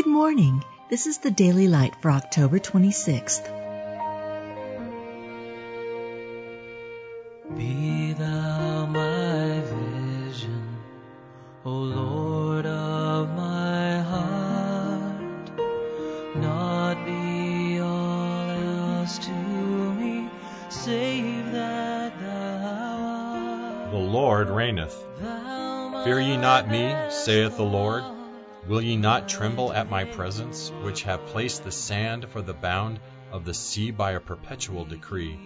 Good morning. This is the Daily Light for October 26th. Be thou my vision, O Lord of my heart, not be all else to me, save that thou art. The Lord reigneth. Fear ye not me, saith the Lord. Will ye not tremble at my presence, which have placed the sand for the bound of the sea by a perpetual decree,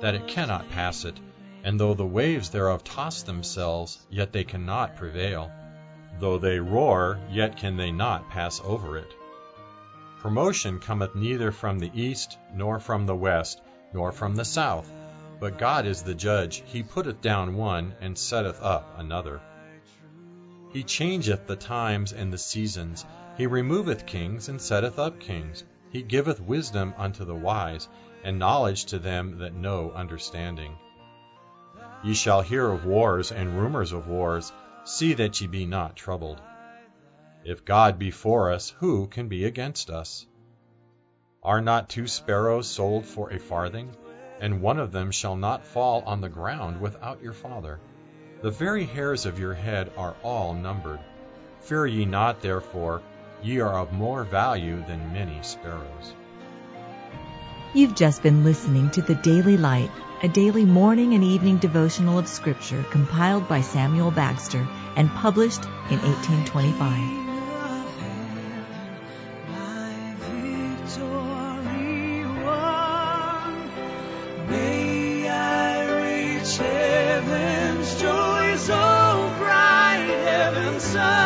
that it cannot pass it? And though the waves thereof toss themselves, yet they cannot prevail. Though they roar, yet can they not pass over it. Promotion cometh neither from the east, nor from the west, nor from the south. But God is the judge. He putteth down one, and setteth up another. He changeth the times and the seasons. He removeth kings, and setteth up kings. He giveth wisdom unto the wise, and knowledge to them that know understanding. Ye shall hear of wars and rumors of wars. See that ye be not troubled. If God be for us, who can be against us? Are not two sparrows sold for a farthing? And one of them shall not fall on the ground without your Father. The very hairs of your head are all numbered. Fear ye not, therefore, ye are of more value than many sparrows. You've just been listening to the Daily Light, a daily morning and evening devotional of Scripture compiled by Samuel Bagster and published in 1825. My victory won. May I reach heaven's joy so bright, heaven's sun.